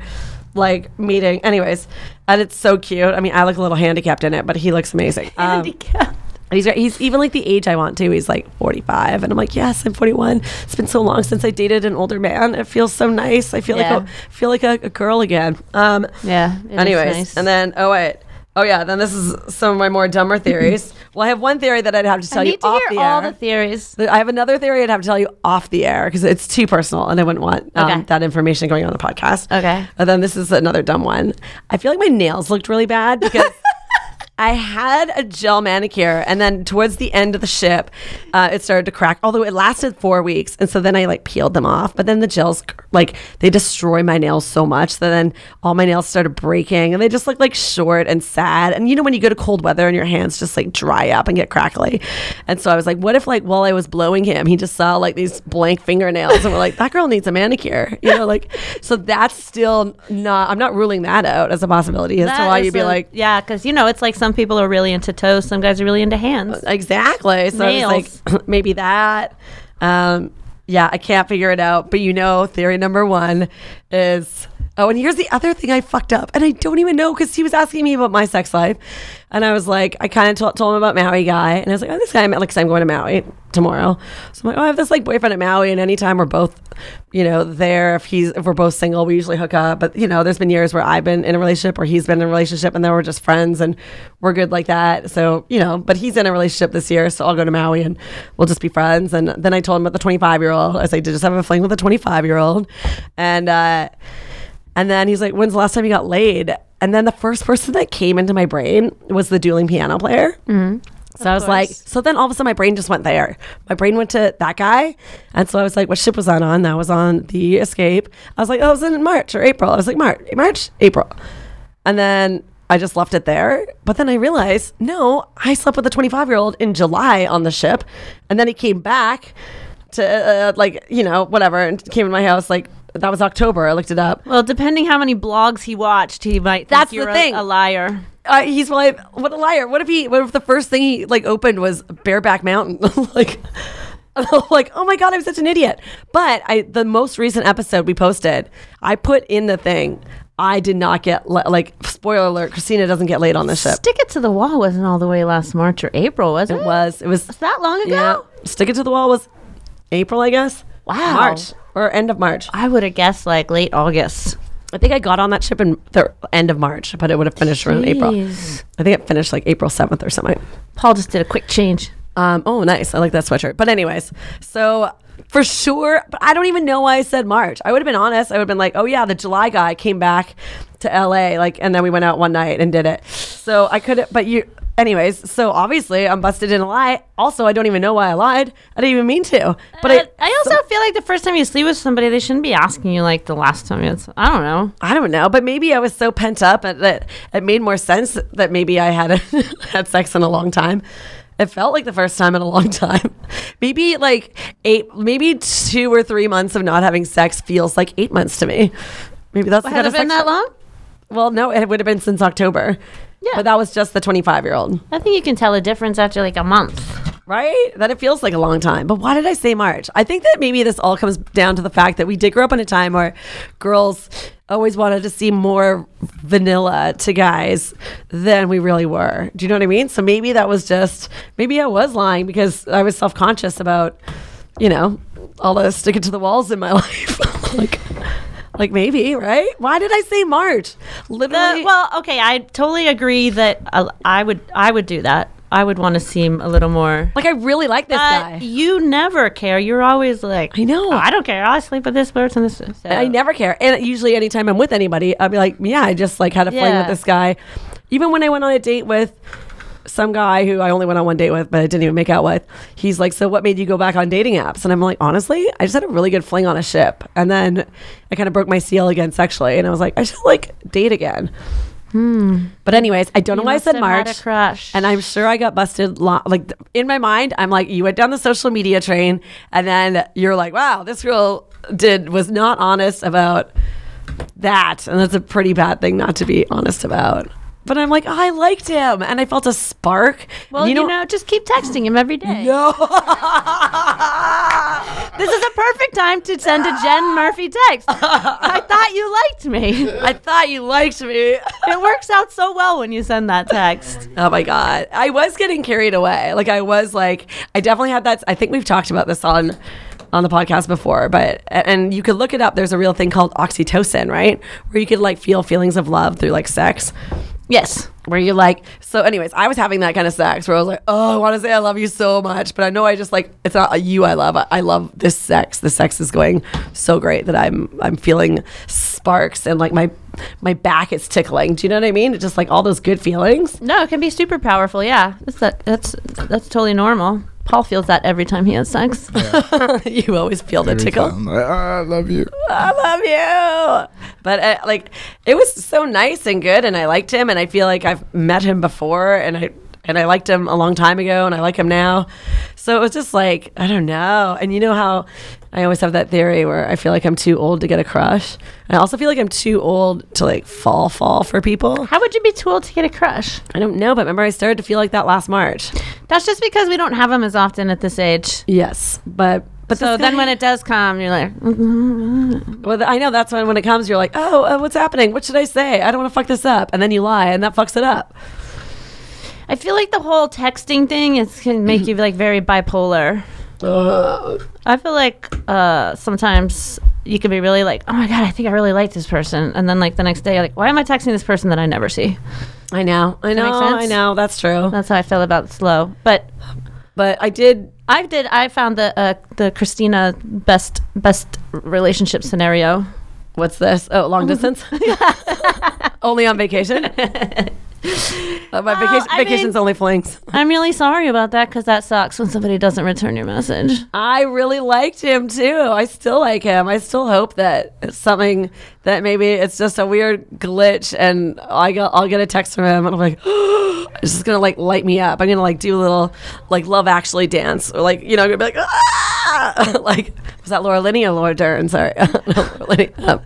like meeting. Anyways, and it's so cute. I mean, I look a little handicapped in it, but he looks amazing. Um, Handicap. He's he's even like the age I want to. He's like 45, and I'm like, yes, I'm 41. It's been so long since I dated an older man. It feels so nice. I feel Yeah. like a, feel like a, a girl again. Um, Yeah. Anyways, nice. and then oh wait, oh yeah, then this is some of my more dumber theories. well, I have one theory that I'd have to tell I you need to off hear the all air. the theories. I have another theory I'd have to tell you off the air because it's too personal and I wouldn't want um, Okay. that information going on the podcast. Okay. And then this is another dumb one. I feel like my nails looked really bad because I had a gel manicure and then towards the end of the ship, uh, it started to crack, although it lasted four weeks. And so then I like peeled them off. But then the gels, like, they destroy my nails so much that then all my nails started breaking and they just look like short and sad. And you know, when you go to cold weather and your hands just like dry up and get crackly. And so I was like, what if, like, while I was blowing him, he just saw like these blank fingernails and we're like, that girl needs a manicure, you know, like, so that's still not, I'm not ruling that out as a possibility as to why you'd be a- like, yeah, because you know, it's like some people are really into toes, some guys are really into hands. Exactly. So I was like, maybe that. Um, yeah, I can't figure it out. But you know, theory number one is oh, and here's the other thing I fucked up, and I don't even know because he was asking me about my sex life, and I was like, I kind of told, told him about Maui guy, and I was like, oh, this guy, like, 'cause I'm going to Maui tomorrow, so I'm like, oh, I have this like boyfriend at Maui, and anytime we're both, you know, there, if he's if we're both single, we usually hook up. But you know, there's been years where I've been in a relationship or he's been in a relationship, and then we're just friends, and we're good like that. So you know, but he's in a relationship this year, so I'll go to Maui and we'll just be friends. And then I told him about the 25 year old. I was like, just have a fling with a 25 year old, and. uh and then he's like, When's the last time you got laid? And then the first person that came into my brain was the dueling piano player. Mm-hmm. So I was like, so then all of a sudden my brain just went there. My brain went to that guy. And so I was like, what ship was that on? That was on the escape. I was like, oh, it was in March or April. I was like, March, March, April. And then I just left it there. But then I realized, no, I slept with a 25 year old in July on the ship. And then he came back to, uh, like, you know, whatever, and came in my house like, that was October. I looked it up. Well, depending how many blogs he watched, he might. That's the a- thing. A, liar. uh, he's like, what a liar. What if he, what if the first thing he like opened was Bareback Mountain? like, like, oh my God, I'm such an idiot. But I, the most recent episode we posted, I put in the thing, I did not get, like, spoiler alert, Christina doesn't get laid on the ship. Stick it to the wall wasn't all the way last March or April, was it? It was, it was, Was that long ago? yeah. Stick it to the wall was April, I guess. Wow. March or end of March. I would have guessed like late August. I think I got on that ship in the end of March, but it would have finished around April. I think it finished like April 7th or something. Paul just did a quick change. Um, oh, nice. I like that sweatshirt. But anyways, so for sure, but I don't even know why I said March. I would have been honest. I would have been like, oh yeah, the July guy came back to LA, like, and then we went out one night and did it. So I could, but you, anyways. So obviously, I'm busted in a lie. Also, I don't even know why I lied. I didn't even mean to. But Uh, I, I also feel like the first time you sleep with somebody, they shouldn't be asking you like the last time. It's I don't know. I don't know, but maybe I was so pent up that it made more sense that maybe I hadn't had sex in a long time. It felt like the first time in a long time. Maybe like eight, maybe two or three months of not having sex feels like eight months to me. Maybe that's the Has kind it been that long? Well, no, it would have been since October. Yeah. but that was just the twenty-five year old, I think you can tell a difference after like a month. right? That it feels like a long time. But why did I say March? I think that maybe this all comes down to the fact that we did grow up in a time where girls always wanted to see more vanilla to guys than we really were. Do you know what I mean? So maybe that was just maybe I was lying because I was self conscious about, you know, all the stick it to the walls in my life. like like maybe, right? Why did I say March? Literally The, well, okay, I totally agree that uh, I would I would do that. I would want to seem a little more. like I really like this guy. you never care. You're always like, I know. "Oh, I don't care. I sleep with this person. This. So. I never care. And usually, anytime I'm with anybody, I'll be like, yeah, I just like had a fling Yeah. with this guy. Even when I went on a date with some guy who I only went on one date with, but I didn't even make out with. He's like, "So what made you go back on dating apps?" And I'm like, honestly, I just had a really good fling on a ship, and then I kind of broke my seal again sexually, and I was like, I should like date again. Hmm. But anyways, I don't know why I said March. a crush. And I'm sure I got busted. Lo- like in my mind, I'm like, you went down the social media train, and then you're like, wow, this girl did was not honest about that, and that's a pretty bad thing not to be honest about. But I'm like, oh, I liked him, and I felt a spark. Well, you know, just keep texting him every day. No. this is a perfect time to send a Jen Murphy text. I thought you liked me. I thought you liked me. It works out so well when you send that text. Oh my god, I was getting carried away. Like I was like, I definitely had that. I think we've talked about this on on the podcast before, but and you could look it up. There's a real thing called oxytocin, right? Where you could like feel feelings of love through like sex. Yes. Where you're like, so anyways, I was having that kind of sex where I was like, oh, I want to say I love you so much, but I know I just like it's not a you I love. I, I love this sex. The sex is going so great that I'm I'm feeling sparks and like my my back is tickling. Do you know what I mean? It's just like all those good feelings. No, it can be super powerful. Yeah, that's that, that's that's totally normal. Paul feels that every time he has sex. you always feel the tickle. time, like, "Ah, I love you. I love you. But uh, like, it was so nice and good, and I liked him, and I feel like I've met him before, and I and I liked him a long time ago, and I like him now. So it was just like I don't know. And you know how I always have that theory where I feel like I'm too old to get a crush. And I also feel like I'm too old to like fall fall for people. How would you be too old to get a crush? I don't know, but remember I started to feel like that last March. That's just because we don't have them as often at this age. Yes, but but so then when it does come, you're like, Well, I know that's when when it comes, you're like, oh, uh, what's happening? What should I say? I don't want to fuck this up, and then you lie, and that fucks it up. I feel like the whole texting thing is can make you like very bipolar. I feel like uh, sometimes you can be really like, oh my god, I think I really like this person, and then like the next day, you're like, why am I texting this person that I never see? I know, I know, I know. That's true. That's how I feel about slow. But But I did. I did. I found the uh, the Christina best best relationship scenario. What's this? Oh, long distance. only on vacation. Uh, my vacation, I mean- vacation's only flings. I'm really sorry about that because that sucks when somebody doesn't return your message. I really liked him too. I still like him. I still hope that it's something that maybe it's just a weird glitch, and I go, I'll get a text from him, and I'm like, it's just gonna like light me up. I'm gonna like do a little like Love Actually dance, or like you know, I'm gonna be like, ah! like was that Laura Linney or Laura Dern? Sorry, no, Laura Linney. Um,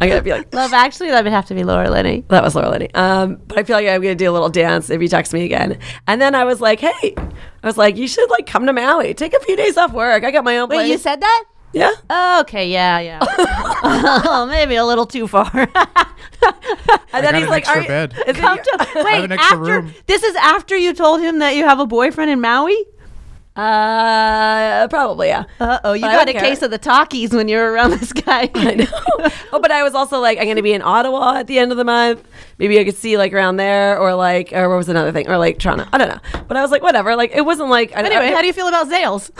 I'm gonna be like, Love Actually, that would have to be Laura Linney. that was Laura Linney. Um, but I feel like I'm gonna do a little dance if you text me again. And then I was like, hey, I was like, you should like come to Maui, take a few days off work. I got my own Wait, place. you said that? yeah. Oh, okay, yeah, yeah. oh, maybe a little too far. And then got he's an like, extra "Are you- bed. is Come to, wait, an extra after room. this is after you told him that you have a boyfriend in Maui. Uh, probably yeah. Uh oh, you But I got a don't care. case of the talkies when you're around this guy. I know. oh, but I was also like, I'm gonna be in Ottawa at the end of the month. Maybe I could see like around there, or like, or what was another thing, or like Toronto. I don't know. But I was like, whatever. Like, it wasn't like. I, Anyway, I, how do you feel about Zales?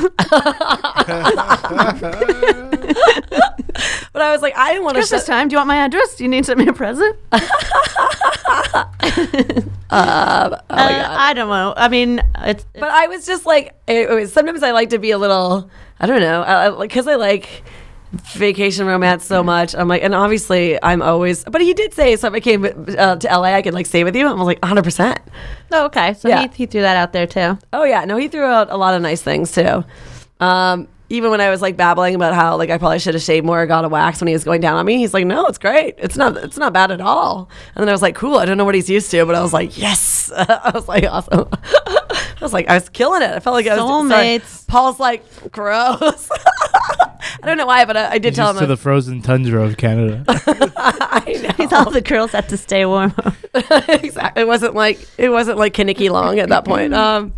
But I was like, I didn't want to. Christmas time. Do you want my address? Do you need to send me a present? oh my Uh. I don't know. I mean, it's, But I was just like, it was, sometimes I like to be a little, I don't know, I, I, because I like vacation romance so much. I'm like, and obviously I'm always, but he did say, so if I came uh, to LA, I could like stay with you. I was like, 100. percent oh, okay. So Yeah. he, he threw that out there too. Oh yeah, no, he threw out a lot of nice things too. Um, even when I was like babbling about how like I probably should have shaved more or got a wax when he was going down on me, he's like, "No, it's great. It's not. It's not bad at all." And then I was like, "Cool. I don't know what he's used to, but I was like, yes. I was like, awesome. I was like, I was killing it. I felt like I was sorry. Soulmates. Paul's like, gross. I don't know why, but I, I did He's tell him. to the frozen tundra of Canada. I know. He's all the curls had to stay warm. exactly. It wasn't like it wasn't like Kaneki long at that point. Um.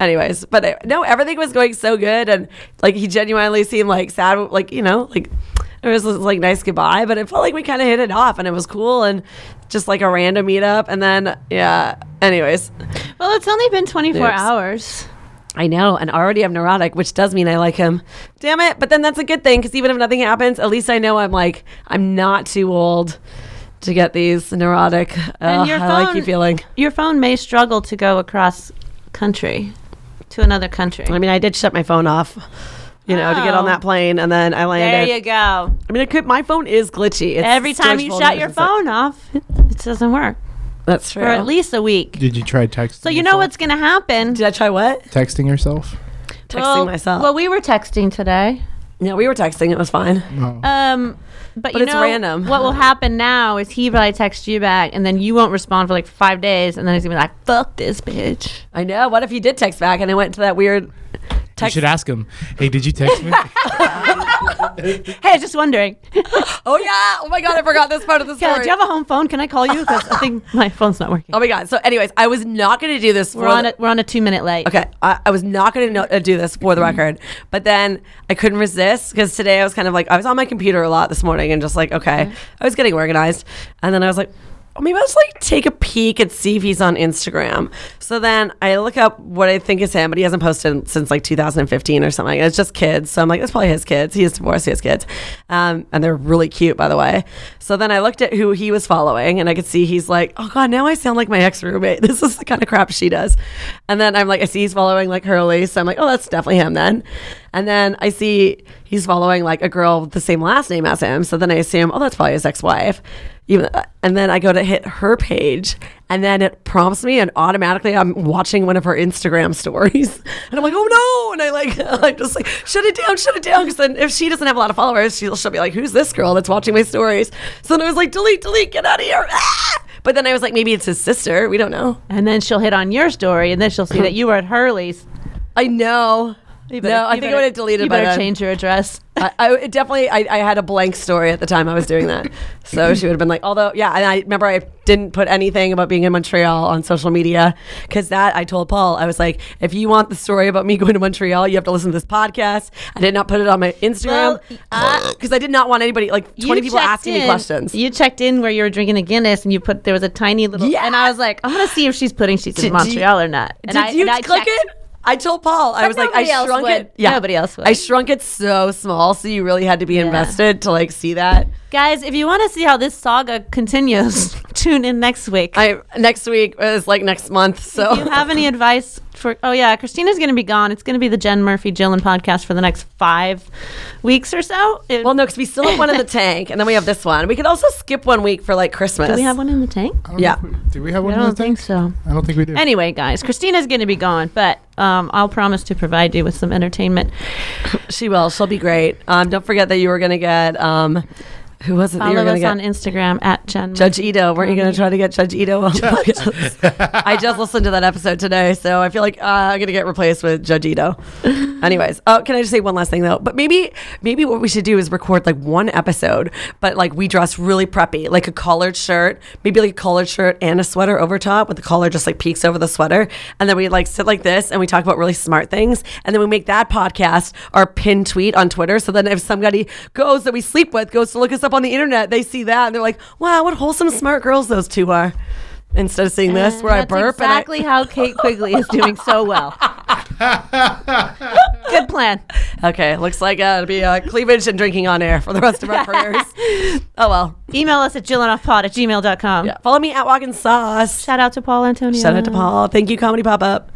Anyways, but no, everything was going so good, and like he genuinely seemed like sad, like you know, like it was like nice goodbye, but it felt like we kind of hit it off, and it was cool, and just like a random meetup, and then yeah. Anyways, well, it's only been 24 Oops. hours. I know, and already I'm neurotic, which does mean I like him. Damn it! But then that's a good thing because even if nothing happens, at least I know I'm like I'm not too old to get these neurotic. And Uh, your I like you phone- feeling. Your phone may struggle to go across country to another country. I mean, I did shut my phone off, you know, to get on that plane, and then I landed. there you go. I mean, it could, my phone is glitchy. It's Every time you folder shut your is like- phone off, it, it doesn't work That's true. for at least a week. Did you try texting? So you know what's going to happen? Did I try what? Texting yourself? Texting well, myself. Well, we were texting today. Yeah, we were texting. It was fine. Oh. Um, but, But you it's know, random. What will happen now is he probably text you back, and then you won't respond for like five days, and then he's gonna be like, "Fuck this bitch." I know. What if he did text back and it went to that weird You should ask him. Hey, did you text me? Hey, I was just wondering. oh yeah. Oh my god, I forgot this part of the story. Kelly, do you have a home phone? Can I call you? Because I think my phone's not working. oh my god. So, anyways, I was not going to do this. we're on the- a we're on a two minute late. Okay, I, I was not going to uh, do this for the record, but then I couldn't resist because today I was kind of like I was on my computer a lot this morning and just like okay, I was getting organized, and then I was like, maybe I'll just like take a peek and see if he's on Instagram. So then I look up what I think is him, but he hasn't posted since like 2015 or something. It's just kids, so I'm like, that's probably his kids. He is divorced, he has kids, um, and they're really cute, by the way. So then I looked at who he was following, and I could see he's like, oh god, now I sound like my ex roommate. This is the kind of crap she does. And then I'm like, I see he's following like Hurley, so I'm like, oh, that's definitely him then. And then I see he's following like a girl with the same last name as him, so then I assume, oh, that's probably his ex-wife. Even, and then I go to hit her page, and then it prompts me, and automatically I'm watching one of her Instagram stories, and I'm like, oh no! And I like, I'm just like, shut it down, shut it down, because then if she doesn't have a lot of followers, she'll, she'll be like, who's this girl that's watching my stories? So then I was like, delete, delete, get out of here! Ah! But then I was like, maybe it's his sister. We don't know. And then she'll hit on your story, and then she'll see that you were at Hurley's. I know. You no, I you think I would have deleted You better then. change your address. I, I definitely I, I had a blank story at the time I was doing that. So she would have been like, although yeah, and I remember I didn't put anything about being in Montreal on social media because that I told Paul I was like, if you want the story about me going to Montreal, you have to listen to this podcast. I did not put it on my Instagram Well, because uh, I did not want anybody like twenty people asking me questions. You checked in where you were drinking a Guinness, and you put there was a tiny little. yeah. And I was like, I'm gonna see if she's putting she's in Did you- Montreal or not. And did I, you and I click checked. it? I told Paul I was like I shrunk would. it. Yeah, Nobody else would. I shrunk it so small, so you really had to be invested to like see that. Guys, if you want to see how this saga continues, tune in next week. I next week is like next month, so if you have any advice for oh yeah christina's going to be gone it's going to be the jen murphy jillen podcast for the next five weeks or so It- Well, no, because we still have one in the tank, and then we have this one. We could also skip one week for like Christmas. do we have one in the tank Yeah. Do we have one i don't those think things? so I don't think we do. anyway guys christina's going to be gone but um, i'll promise to provide you with some entertainment She will. She'll be great. Um, don't forget that you were going to get um, who was it? that you follow were us going on instagram at jen Judge Ito. Weren't you going to try to get Judge Ito? On the podcast? I just listened to that episode today, so I feel like uh, I'm going to get replaced with Judge Ito. Anyways, oh, can I just say one last thing though? But maybe, maybe what we should do is record like one episode, but like we dress really preppy, like a collared shirt, maybe like a collared shirt and a sweater over top, with the collar just like peeks over the sweater, and then we like sit like this and we talk about really smart things, and then we make that podcast our pinned tweet on Twitter. So then if somebody goes that we sleep with goes to look us up on the internet, they see that and they're like, "Wow, what wholesome, smart girls those two are." Instead of seeing this, where I That's burp exactly and how kate quigley is doing so well good plan okay, looks like uh, it'll be uh, cleavage and drinking on air for the rest of our careers. Oh well. email us at jillenoffpod at gmail.com Yeah. Follow me at Walkinshaw. shout out to paul antonio Shout out to Paul. Thank you, Comedy Pop Up.